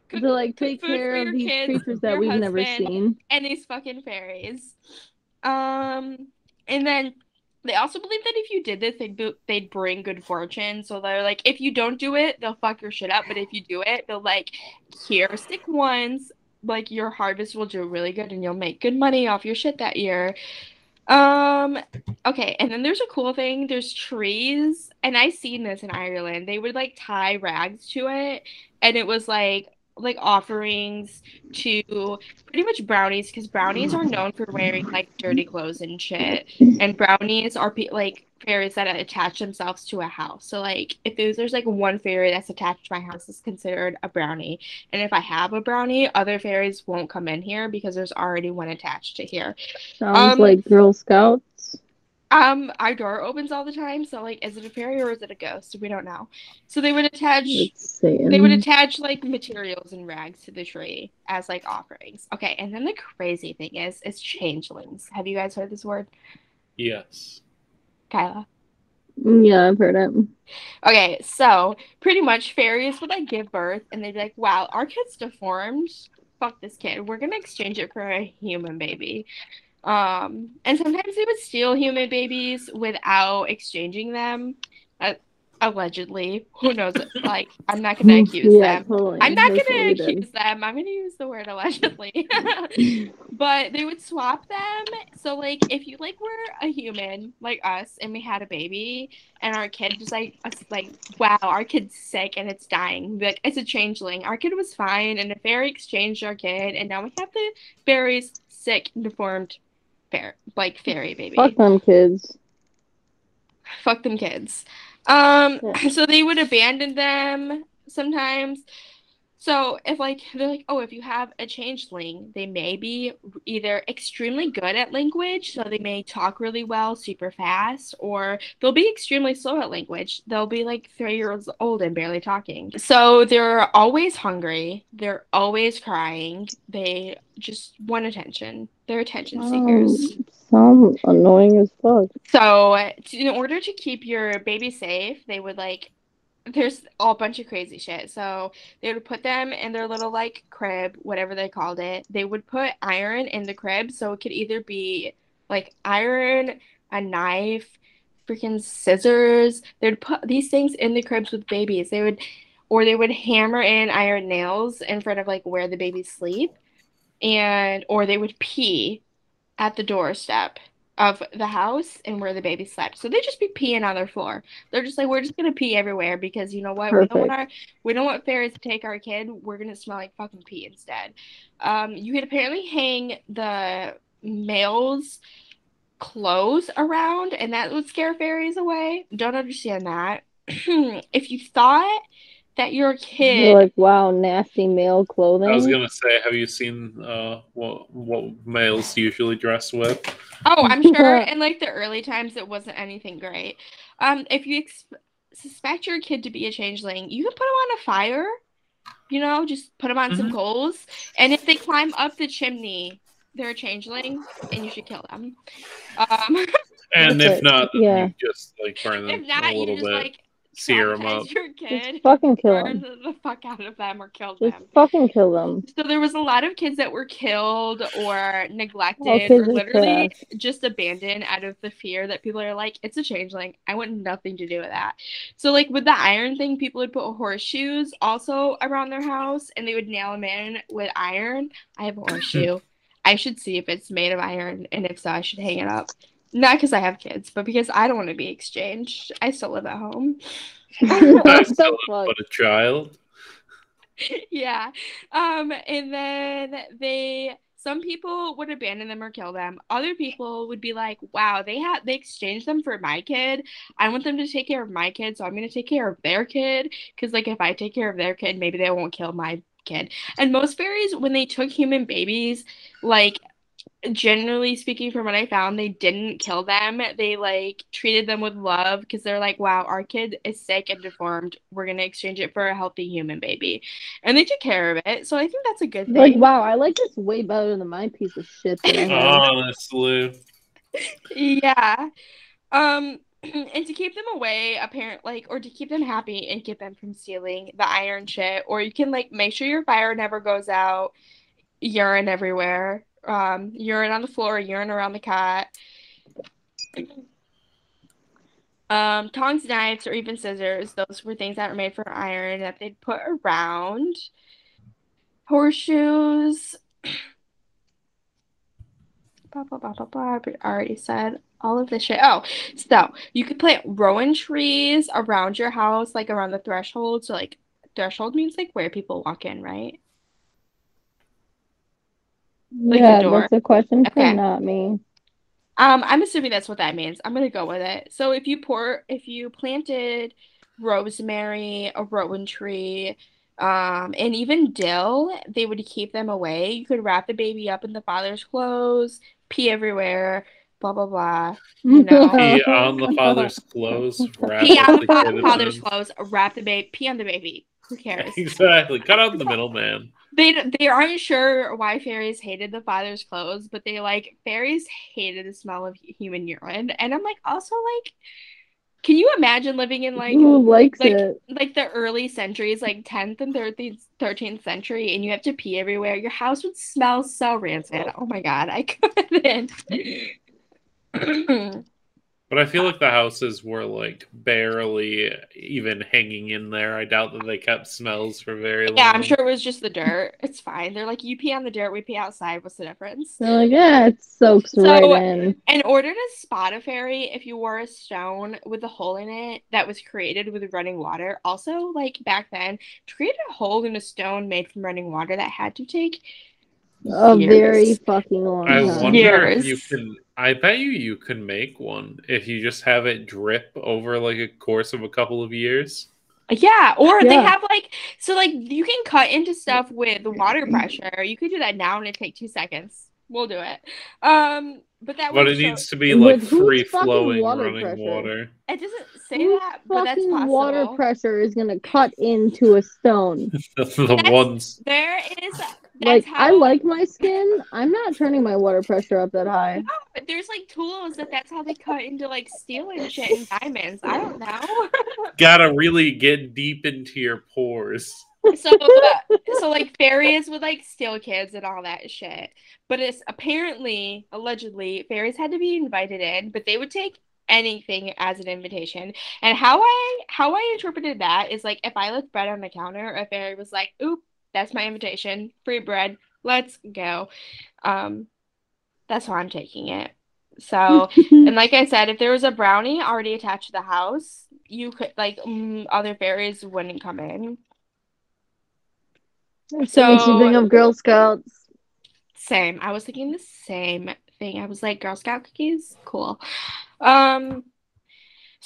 Cook- to like take food care of these kids, creatures that we've never seen. and these fucking fairies. Um, and then they also believe that if you did this, they'd bo- they'd bring good fortune. So they're like, if you don't do it, they'll fuck your shit up. But if you do it, they'll like, here, stick ones. Like your harvest will do really good, and you'll make good money off your shit that year. Um, okay, and then there's a cool thing. There's trees, and I seen this in Ireland. They would like tie rags to it, and it was like like offerings to pretty much brownies because brownies are known for wearing like dirty clothes and shit. And brownies are pe- like fairies that attach themselves to a house. So like if there's, there's like one fairy that's attached to my house is considered a brownie. And if i have a brownie other fairies won't come in here because there's already one attached to here. Sounds Um, like Girl Scouts. Um our door opens all the time so like is it a fairy or is it a ghost we don't know so they would attach they would attach like materials and rags to the tree as like offerings. Okay, and then the crazy thing is, is changelings. Have you guys heard this word, Yes. Kyla? Yeah, I've heard it. Okay, so pretty much fairies would like give birth, and they'd be like, "Wow, our kid's deformed. Fuck this kid. We're gonna exchange it for a human baby." Um, and sometimes they would steal human babies without exchanging them. Uh, allegedly, who knows? Like, I'm not gonna accuse yeah, them. totally. I'm not That's gonna accuse them. I'm gonna use the word allegedly. but they would swap them. So like if you like were a human like us and we had a baby and our kid was like us like wow our kid's sick and it's dying like it's a changeling. Our kid was fine and a fairy exchanged our kid and now we have the fairy's sick deformed fair like fairy baby. Fuck them kids. Fuck them kids. Um, Yeah. so they would abandon them sometimes. So if like they're like, oh, if you have a changeling, they may be either extremely good at language, so they may talk really well, super fast, or they'll be extremely slow at language. They'll be like three years old and barely talking. So they're always hungry. They're always crying. They just want attention. They're attention seekers. Um, sound annoying as fuck. So, in order to keep your baby safe, they would like, there's a bunch of crazy shit. So, they would put them in their little like crib, whatever they called it. They would put iron in the crib. So, it could either be like iron, a knife, freaking scissors. They would put these things in the cribs with babies. They would, or they would hammer in iron nails in front of like where the babies sleep. And, or they would pee at the doorstep of the house and where the baby slept. So they just be peeing on their floor. They're just like, we're just gonna pee everywhere because you know what? We don't want our we don't want fairies to take our kid. We're gonna smell like fucking pee instead. Um, you could apparently hang the males clothes around and that would scare fairies away. Don't understand that. if you thought that your kid You're like wow nasty male clothing I was gonna say, have you seen uh, what what males usually dress with? Oh, I'm sure in like the early times it wasn't anything great. Um, if you ex- suspect your kid to be a changeling, you can put them on a fire. You know, just put them on some Mhm. coals, and if they climb up the chimney, they're a changeling, and you should kill them. Um, And That's if it. not, Yeah. you just like burn them if not, a you little just bit, like sear them up. your just kid, fucking kill them the, the fuck out of them, or kill just them. fucking kill them So there was a lot of kids that were killed or neglected or literally just abandoned out of the fear that people are like, it's a changeling. I want nothing to do with that. So like with the iron thing, people would put horseshoes also around their house and they would nail them in with iron. I have a horseshoe. I should see if it's made of iron and if so, I should hang it up. Not because I have kids, but because I don't want to be exchanged. I still live at home. I What still the but a child. yeah. Um, and then they some people would abandon them or kill them. Other people would be like, wow, they have they exchanged them for my kid. I want them to take care of my kid, so I'm gonna take care of their kid. Cause like if I take care of their kid, maybe they won't kill my kid. And most fairies, when they took human babies, like generally speaking from what i found they didn't kill them. They like treated them with love because they're like wow our kid is sick and deformed. We're going to exchange it for a healthy human baby. And they took care of it. So i think that's a good thing. like wow I like this way better than my piece of shit that I have. Honestly, yeah. Um and to keep them away apparent like or to keep them happy and keep them from stealing the iron shit or you can like make sure your fire never goes out urine everywhere um urine on the floor urine around the cot um tongs knives or even scissors those were things that were made for iron that they'd put around. Horseshoes. Blah blah blah blah blah. I already said all of this shit. Oh so you could plant rowan trees around your house like around the threshold. So like threshold means like where people walk in right Like the yeah, door. that's a question for Okay. not me. Um, I'm assuming that's what that means. I'm gonna go with it. So if you pour, if you planted rosemary, a rowan tree, um, and even dill, they would keep them away. You could wrap the baby up in the father's clothes, pee everywhere, blah blah blah. You know. pee on the father's clothes. Wrap Pee on the the fa- kid in father's clothes, wrap the baby, pee on the baby. Who cares? Exactly. Cut out the middleman. They they aren't sure why fairies hated the father's clothes, but they like fairies hated the smell of human urine. And I'm like, also like, can you imagine living in like Who likes like it? like the early centuries, like 10th and 13th 13th century, and you have to pee everywhere? Your house would smell so rancid. Oh my god, I couldn't. But I feel like the houses were like barely even hanging in there. I doubt that they kept smells for very long. yeah, I'm sure it was just the dirt. It's fine. They're like, you pee on the dirt, we pee outside. What's the difference? They're like, yeah, it soaks So- right in. In order to spot a fairy, if you wore a stone with a hole in it that was created with running water, also like back then, to create a hole in a stone made from running water, that had to take A years. very fucking long I time. wonder if Years. you can. I bet you you can make one if you just have it drip over like a course of a couple of years. Yeah, or they have like so like you can cut into stuff with the water pressure. You could do that now and it take two seconds. We'll do it. Um, but that But it show- needs to be like whose free fucking flowing water running pressure? water. It doesn't say Whose that, but that's possible. water pressure is gonna cut into a stone. the That's- ones. There is that's like I like my skin. I'm not turning my water pressure up that high. No, but there's like tools that that's how they cut into like steel and shit and diamonds. I don't know. Gotta really get deep into your pores. so uh, so like fairies would like steal kids and all that shit. But it's apparently allegedly fairies had to be invited in, but they would take anything as an invitation. And how I how I interpreted that is like if I left bread on the counter, a fairy was like, "Oop, that's my invitation. Free bread. Let's go." Um that's how I'm taking it. So, and like I said, if there was a brownie already attached to the house, you could like mm, other fairies wouldn't come in. So makes you think of Girl Scouts. same. I was thinking the same thing. I was like, Girl Scout cookies, cool. Um,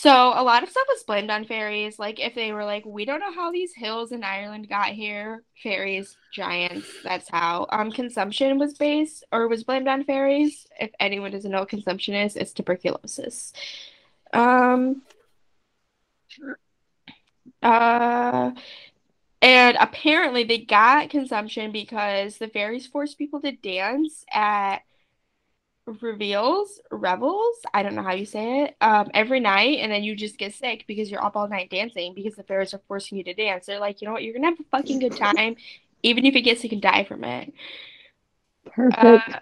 so a lot of stuff was blamed on fairies. Like if they were like, we don't know how these hills in Ireland got here. Fairies, giants, that's how. Um, consumption was based or was blamed on fairies. If anyone doesn't know what consumption is, it's tuberculosis. Um, uh, and apparently they got consumption because the fairies forced people to dance at reveals, revels, I don't know how you say it, um, every night, and then you just get sick because you're up all night dancing because the fairies are forcing you to dance. They're like, you know what, you're gonna have a fucking good time, even if it gets sick and die from it. Perfect. Uh,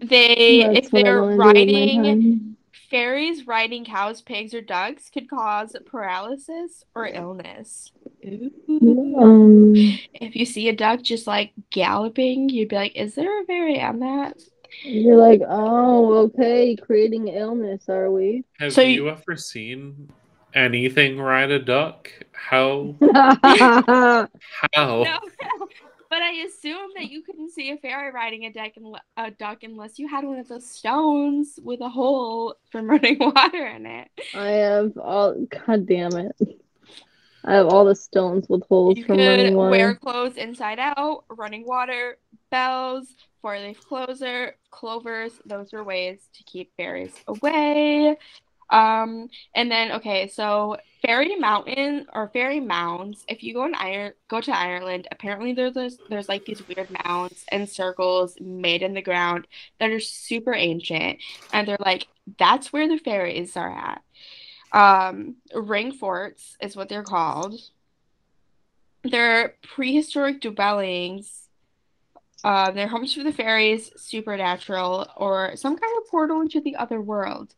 they, That's if they're wanna do with my riding, fairies riding cows, pigs, or ducks could cause paralysis or illness. Ooh. Um, If you see a duck just like galloping, you'd be like, is there a fairy on that? You're like, oh, okay, creating illness, are we? Have So you you- ever seen anything ride a duck? How? How? No, but I assume that you couldn't see a fairy riding a duck, unle- a duck unless you had one of those stones with a hole from running water in it. I have all. God damn it! I have all the stones with holes You from running water. wear clothes inside out, running water, bells, four-leaf clover, clovers. Those were ways to keep fairies away. Um, and then okay, so fairy mountain or fairy mounds. If you go in Ire go to Ireland, apparently there's this, there's like these weird mounds and circles made in the ground that are super ancient, and they're like that's where the fairies are at. Um, ring forts is what they're called. They're prehistoric dwellings. Uh, they're homes for the fairies, supernatural, or some kind of portal into the other world.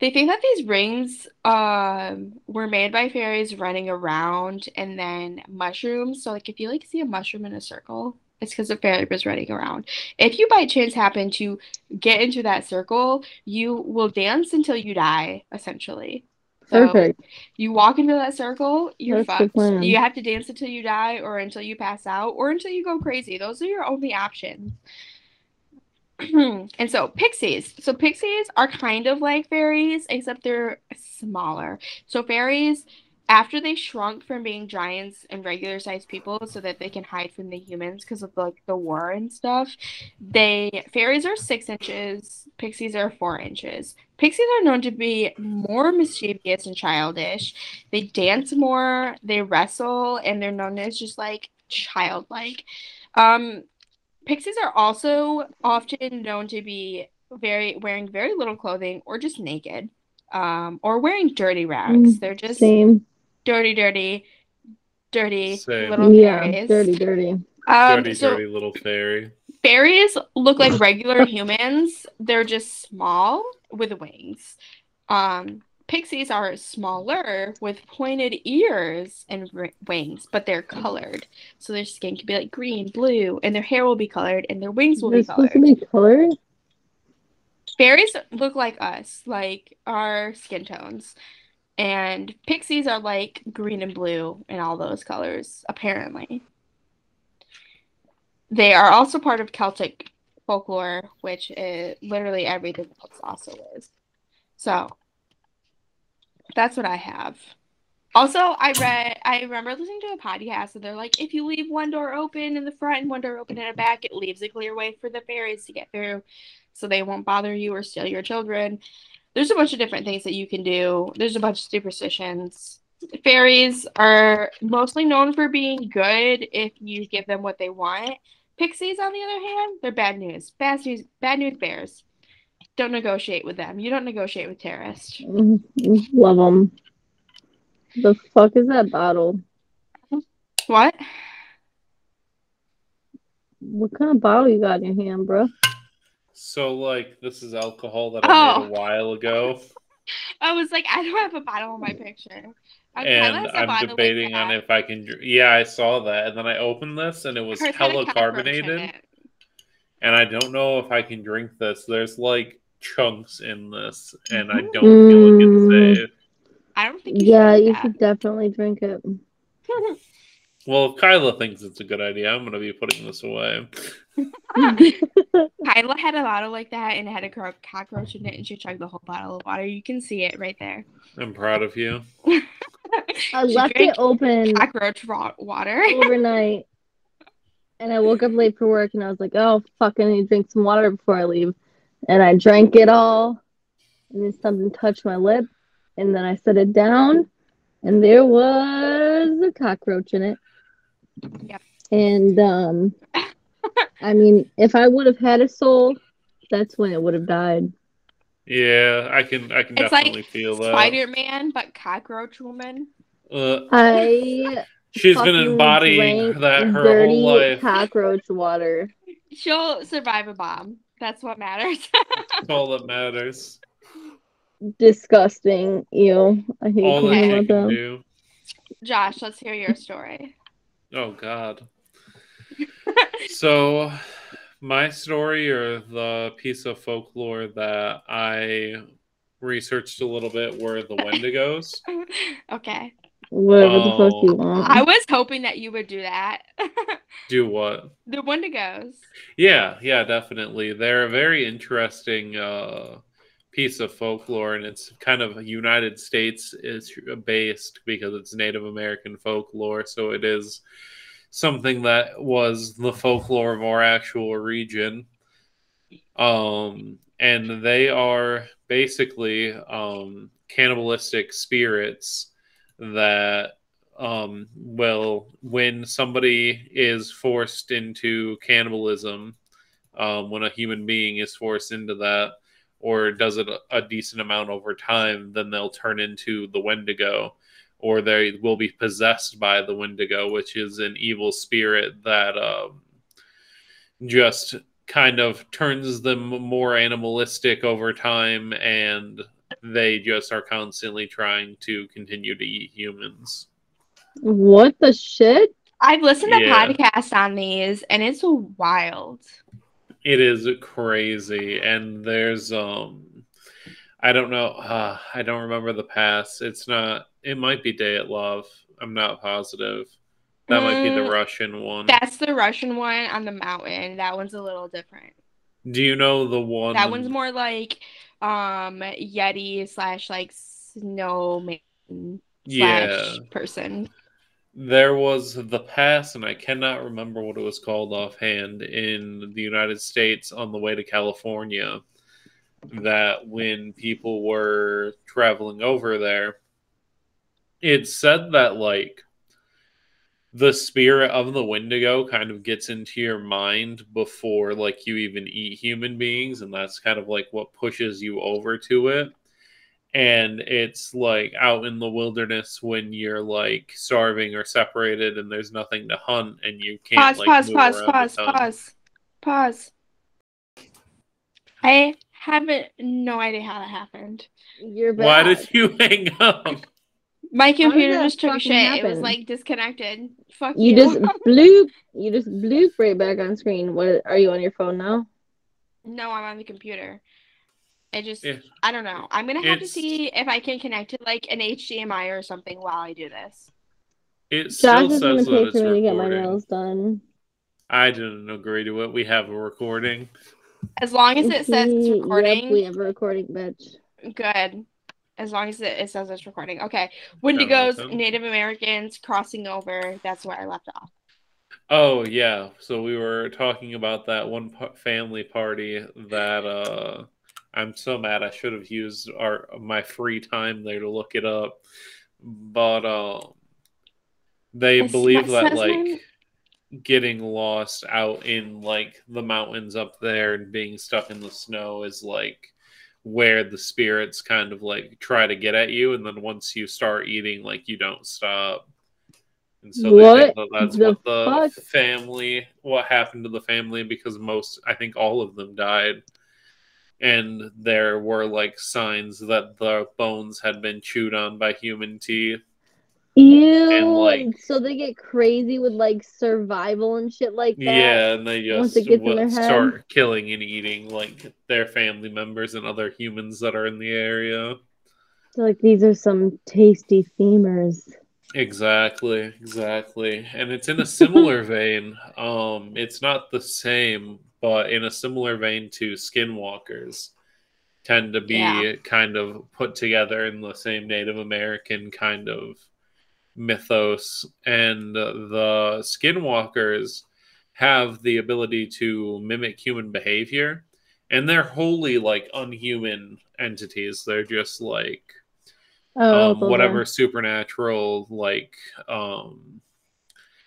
They think that these rings um were made by fairies running around and then mushrooms. So like if you like see a mushroom in a circle, it's because a fairy was running around. If you by chance happen to get into that circle, you will dance until you die, essentially. So Perfect. you walk into that circle, you're That's fucked. You have to dance until you die or until you pass out or until you go crazy. Those are your only options. And so pixies. So pixies are kind of like fairies, except they're smaller. So fairies, after they shrunk from being giants and regular sized people so that they can hide from the humans because of like the war and stuff, they fairies are six inches, pixies are four inches. Pixies are known to be more mischievous and childish. They dance more, they wrestle, and they're known as just like childlike. Um, Pixies are also often known to be very wearing very little clothing or just naked, um, or wearing dirty rags. Mm, They're just Same. Dirty, dirty, dirty Same. little Yeah, fairies. dirty, dirty. Um, dirty, so dirty little fairy. fairies look like regular humans. They're just small with wings. Um, pixies are smaller with pointed ears and r- wings, but they're colored. So their skin can be like green, blue, and their hair will be colored, and their wings will They're be supposed colored. to be colored. Fairies look like us, like our skin tones. And pixies are like green and blue and all those colors, apparently. They are also part of Celtic folklore, which is literally everything else also is. So that's what I have. Also, I read, I remember listening to a podcast, and they're like, if you leave one door open in the front and one door open in the back, it leaves a clear way for the fairies to get through so they won't bother you or steal your children. There's a bunch of different things that you can do. There's a bunch of superstitions. Fairies are mostly known for being good if you give them what they want. Pixies, on the other hand, they're bad news. Bad news, bad news bears. Don't negotiate with them. You don't negotiate with terrorists. Love them. The fuck is that bottle? What? What kind of bottle you got in your hand, bro? So, like, this is alcohol that I made Oh. a while ago, I was like, I don't have a bottle in my picture. I and Kyla has a I'm bottle with debating on if I can. Yeah, I saw that, and then I opened this, and it was Hers hella carbonated, it. and I don't know if I can drink this. There's like chunks in this, and I don't feel like Mm. it's safe. I don't think you Yeah, should you that. should definitely drink it. Well, if Kyla thinks it's a good idea, I'm gonna be putting this away. Kyla had a bottle like that and it had a cockroach in it, and she chugged the whole bottle of water. You can see it right there. I'm proud of you. I She left it open cockroach raw water. overnight, and I woke up late for work, and I was like, "Oh fuck, I need to drink some water before I leave," and I drank it all, and then something touched my lip, and then I set it down, and there was a cockroach in it. Yep. And um, I mean, if I would have had a soul, that's when it would have died. Yeah, I can. I can It's definitely like feel that. Spider Man, but cockroach woman. Uh, I she's been fucking embodying drank that her dirty whole life. cockroach water. She'll survive a bomb. That's what matters. That's all that matters. Disgusting. Ew. I hate All that thinking she about can them. do. Josh, let's hear your story. Oh God. So, my story or the piece of folklore that I researched a little bit were the Wendigos. okay. Whatever the fuck you want. I was hoping that you would do that. Do what? the Wendigos. Yeah, yeah, definitely. They're a very interesting uh, piece of folklore, and it's kind of United States is based because it's Native American folklore. So it is something that was the folklore of our actual region. Um, and they are basically um, cannibalistic spirits that um well when somebody is forced into cannibalism um when a human being is forced into that or does it a, decent amount over time then they'll turn into the wendigo or they will be possessed by the wendigo which is an evil spirit that um just kind of turns them more animalistic over time and they just are constantly trying to continue to eat humans What the shit? I've listened to Yeah. podcasts on these and it's wild. It is crazy, and there's um, I don't know, uh, I don't remember the past. It's not. It might be Dyatlov. I'm not positive. That might be the Mm, Russian one. That's the Russian one on the mountain. That one's a little different. Do you know the one? That one's more like um Yeti slash like snowman Yeah, slash person. there was the pass, and I cannot remember what it was called offhand in the United States on the way to California. That when people were traveling over there, it said that like the spirit of the Wendigo kind of gets into your mind before like you even eat human beings, and that's kind of like what pushes you over to it. And it's like out in the wilderness when you're like starving or separated and there's nothing to hunt and you can't Pause, like pause, pause, pause, pause, pause. I haven't no idea how that happened. You're bad. Why did you hang up? My computer just took a fucking shit. It was like disconnected. Fuck You you. just bloop. You just bloop right back on screen. What are you on your phone now? no, I'm on the computer. It just Yeah. I don't know. I'm gonna have to see if I can connect it like an HDMI or something while I do this. It Josh still is gonna says that pay it's for me to get my nails done. I didn't agree to it. We have a recording. As long as it says it's Yep, recording, we have a recording, bitch. good. As long as it, it says it's recording. Okay. Wendigos, listen. Native Americans crossing over. That's where I left off. Oh yeah, so we were talking about that one family party that uh I'm so mad I should have used our my free time there to look it up. But um they It's- believe that name? like getting lost out in like the mountains up there and being stuck in the snow is like where the spirits kind of like try to get at you and then once you start eating like you don't stop. And so What that that's the what the fuck? family what happened to the family because most i think all of them died. And there were like signs that the bones had been chewed on by human teeth Ew. like- so they get crazy with like survival and shit like that. Yeah, and they just it gets in their head. start killing and eating like their family members and other humans that are in the area. Like these are some tasty femurs. Exactly, exactly. And it's in a similar vein. Um, it's not the same, but in a similar vein to skinwalkers tend to be Yeah. kind of put together in the same Native American kind of mythos. And the skinwalkers have the ability to mimic human behavior. And they're wholly like unhuman entities. They're just like Oh, um, whatever supernatural like um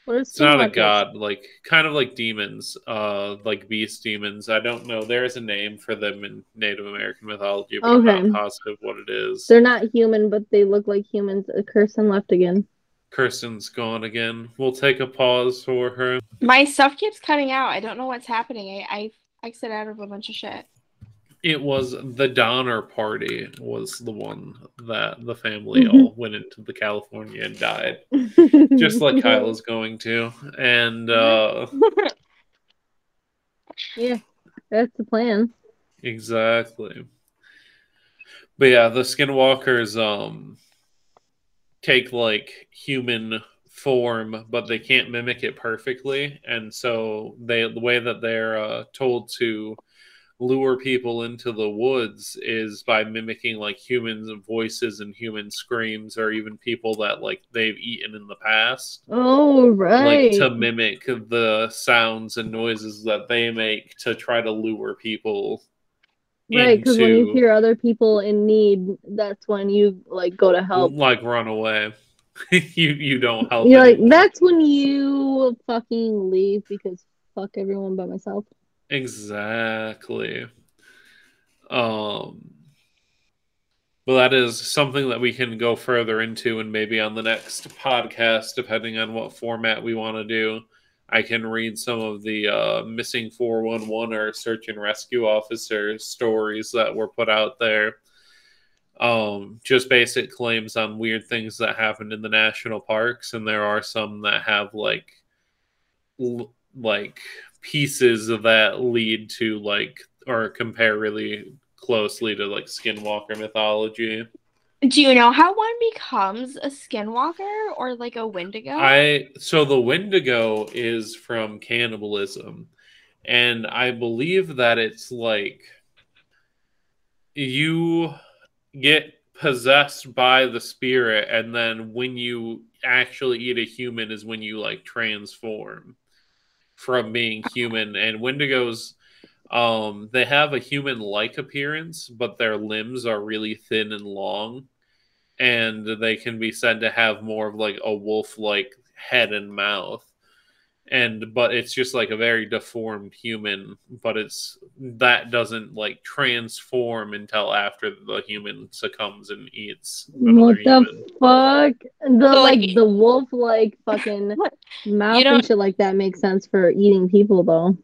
What is it's not a god like kind of like demons uh like beast demons i don't know there's a name for them in native american mythology but i'm Okay. not positive what it is They're not human, but they look like humans. Uh, Kirsten left again. Kirsten's gone again we'll take a pause for her My stuff keeps cutting out. I don't know what's happening. I I exit out of a bunch of shit. it was the donner party was the one that the family Mhm. all went into the california and died just like kyle is going to and uh Yeah, that's the plan. Exactly. But yeah, the skinwalkers um take like human form, but they can't mimic it perfectly, and so they the way that they're uh, told to lure people into the woods is by mimicking like humans voices and human screams or even people that like they've eaten in the past Oh right. like to mimic the sounds and noises that they make to try to lure people Right, because when you hear other people in need, that's when you like go to help. like run away you you don't help You're like, that's when you fucking leave because fuck everyone but myself. exactly um well that is something that we can go further into and maybe on the next podcast depending on what format we want to do i can read some of the uh, missing 411 or search and rescue officer stories that were put out there. Um just basic claims on weird things that happened in the national parks and there are some that have like like pieces that lead to like or compare really closely to like skinwalker mythology Do you know how one becomes a skinwalker or like a Wendigo? i so the wendigo is from cannibalism and i believe that it's like you get possessed by the spirit and then when you actually eat a human is when you like transform from being human and wendigos um they have a human like appearance but their limbs are really thin and long and they can be said to have more of like a wolf like head and mouth and but it's just like a very deformed human but it's that doesn't like transform until after the human succumbs and eats What the human. fuck? The So, like, like- the wolf like fucking mouth don't- and shit like that makes sense for eating people though.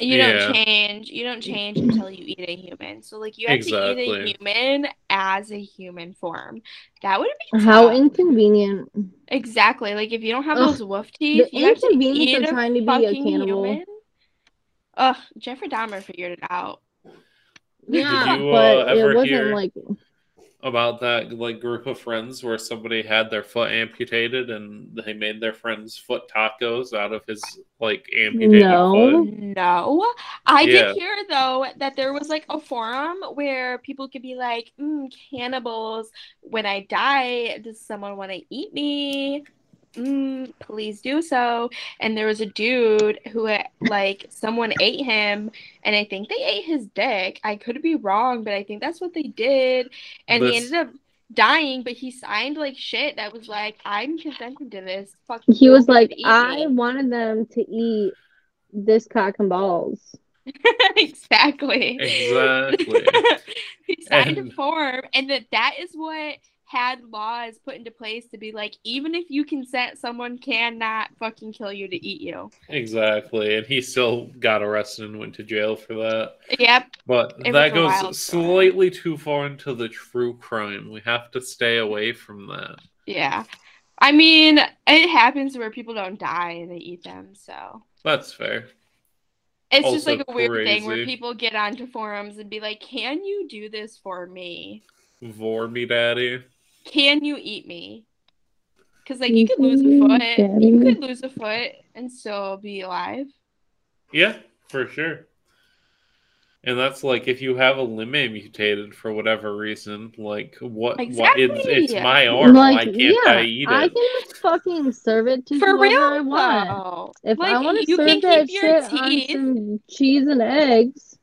You Yeah. don't change. You don't change until you eat a human. So like you have to eat a human as a human form. That would be How inconvenient. exactly like if you don't have Ugh, those wolf teeth, The you have to inconvenience eat of trying to be a cannibal. human. Ugh, Jeffrey Dahmer figured it out. Yeah, you, uh, but it wasn't hear- like about that like group of friends where somebody had their foot amputated and they made their friend's foot tacos out of his like amputated No. foot. No, I Yeah. did hear though that there was like a forum where people could be like, mm, cannibals. When I die, does someone want to eat me? Mm, please do so. And there was a dude who had, like someone ate him, and I think they ate his dick. I could be wrong, but I think that's what they did. And he ended up dying, but he signed like shit that was like, I'm consenting to this. Fuck he was like, I me." wanted them to eat this cock and balls. exactly. Exactly. he signed And- a form, and that that is what had laws put into place to be like, even if you consent, someone cannot fucking kill you to eat you. exactly. And he still got arrested and went to jail for that. Yep. But It that was a wild goes slightly too far into the true crime. We have to stay away from that. Yeah. I mean, it happens where people don't die and they eat them, so That's fair. it's just like a weird thing where people get onto forums and be like, "Can you do this for me? Vor me daddy. Can you eat me?" Because like You you could lose a foot, you could lose a foot and still be alive. Yeah, for sure. And that's like if you have a limb amputated for whatever reason, like what? what it's, it's my arm. Why can't yeah, I eat I can just fucking serve it to For whoever real, I want. though. If I want to you serve that keep your shit on some cheese and eggs,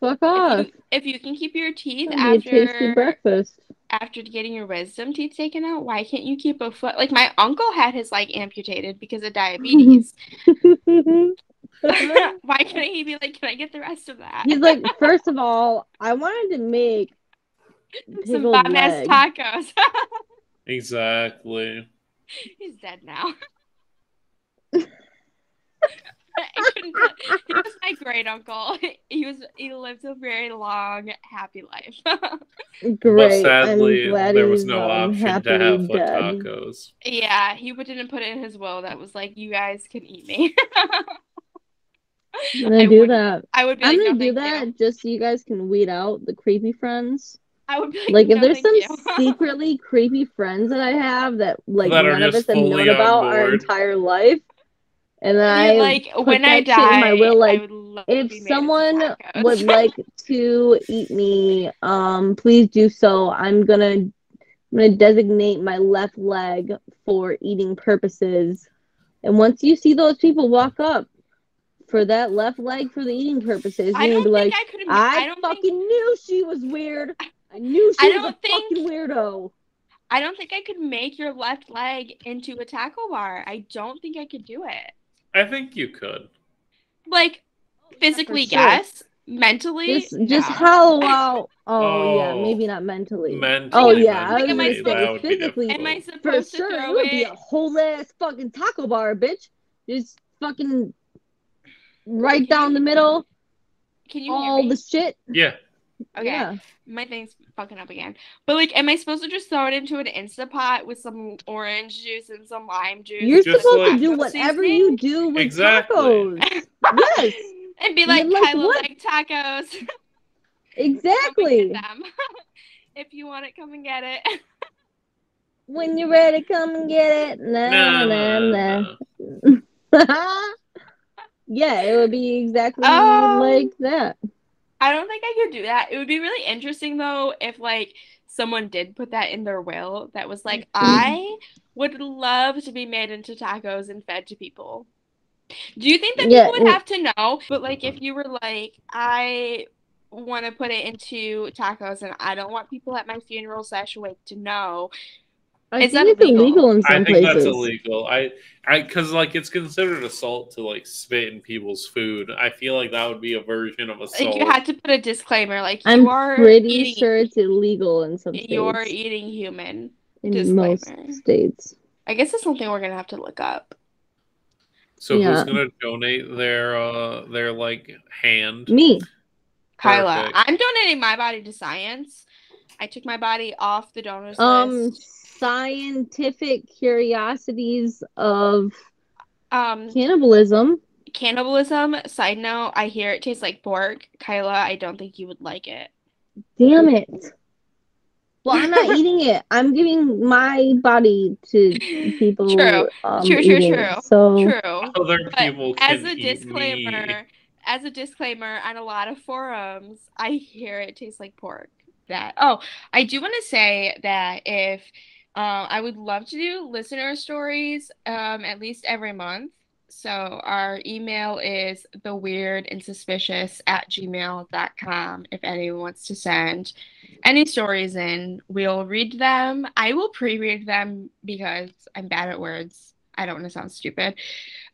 fuck If off. you, if you can keep your teeth That'd be tasty after breakfast. after getting your wisdom teeth taken out, why can't you keep a foot? Like my uncle had his like amputated because of diabetes. why can't he be like, can I get the rest of that? He's like, first of all, I wanted to make some pickled bomb ass tacos. Exactly. He's dead now. I couldn't put- he was my great uncle. He was he lived a very long, happy life. Great. but sadly, there was no option to have foot tacos. yeah, he didn't put it in his will. That was like, you guys can eat me. I'm gonna I do would- that. I would be I'm like, gonna no, do that you. just so you guys can weed out the creepy friends. I would be like, Like if no, there's some secretly creepy friends that I have that like That none of us have known fully on about our entire life, and then I like when I in my will, like, I would love to if be made into someone would like to eat me, um, please do so. I'm gonna I'm gonna designate my left leg for eating purposes. And once you see those people walk up for that left leg for the eating purposes, I you're gonna be like, I. I, I don't fucking think. knew she was weird. I knew I she was a think- fucking weirdo. I don't think I could make your left leg into a tackle bar. I don't think I could do it. I think you could. Like Oh, physically, sure. yes. Mentally, Just just no. hollow out. Oh, yeah, Oh. maybe not mentally. Mentally, Oh yeah, I Like, was am I gonna supposed- say that would be physically. Am I difficult. For supposed to sure, it throw would be it? a whole ass fucking taco bar, bitch. Just fucking right Can down you- the middle, Can you all hear me? the shit. Yeah. Okay, Yeah. my thing's fucking up again. But like, am I supposed to just throw it into an Instapot with some orange juice and some lime juice? You're Just supposed like- to do whatever you do with Exactly. tacos. Yes, and be like, like, Kyla like tacos. Exactly. and get them. if you want it, come and get it. When you're ready, come and get it. Nah, Nah, nah, nah, nah. nah. yeah, it would be exactly Um, like that. I don't think I could do that. It would be really interesting though if like someone did put that in their will that was like, mm-hmm. I would love to be made into tacos and fed to people. Do you think that Yeah, people would have to know? But like if you were like, I want to put it into tacos and I don't want people at my funeral slash wake to know. I Is think that it's illegal? illegal in some I think places. that's illegal. I, I, because like it's considered assault to like spit in people's food. I feel like that would be a version of Like assault. you had to put a disclaimer like I'm you are pretty eating sure it's illegal in some states. you're eating human. in disclaimer. most states. I guess it's something we're gonna have to look up. so Yeah. who's gonna donate their uh their like hand? Me. Kyla, Perfect. I'm donating my body to science. I took my body off the donors Um, list. Scientific curiosities of Um, cannibalism. cannibalism. Side note: I hear it tastes like pork. Kyla, I don't think you would like it. Damn it. Well, I'm not eating it. I'm giving my body to people. True. Um, True, true, true. it. So True. Other But people as a eat disclaimer, me. as a disclaimer, on a lot of forums, I hear it tastes like pork. That oh, I do want to say that if um, I would love to do listener stories um, at least every month. So our email is the weird and suspicious at gmail.com if anyone wants to send any stories in. We'll read them. I will pre-read them because I'm bad at words. I don't want to sound stupid.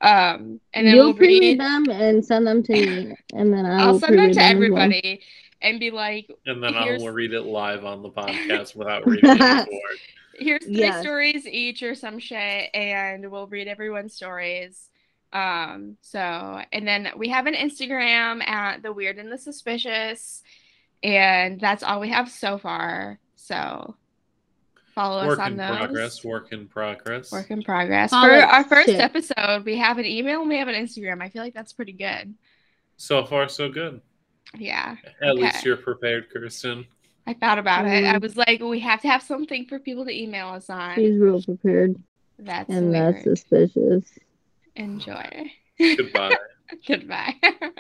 Um, and then you'll we'll pre-read read. them and send them to me, and then I I'll send them pre-read to well. everybody and be like, and then I'll read it live on the podcast without reading it before. Here's three Yes. stories each or some shit, and we'll read everyone's stories. Um, so and then we have an Instagram at the weird and the suspicious, and that's all we have so far. So Follow us Work on in those. progress. Work in progress. Work in progress. All For our first shit. episode, we have an email and we have an Instagram. I feel like that's pretty good. So far, so good. Yeah. At Okay. least you're prepared, Kirsten. I thought about it. I Mhm. was like, we have to have something for people to email us on. She's real prepared, That's and weird. that's suspicious. Enjoy. Goodbye. Goodbye.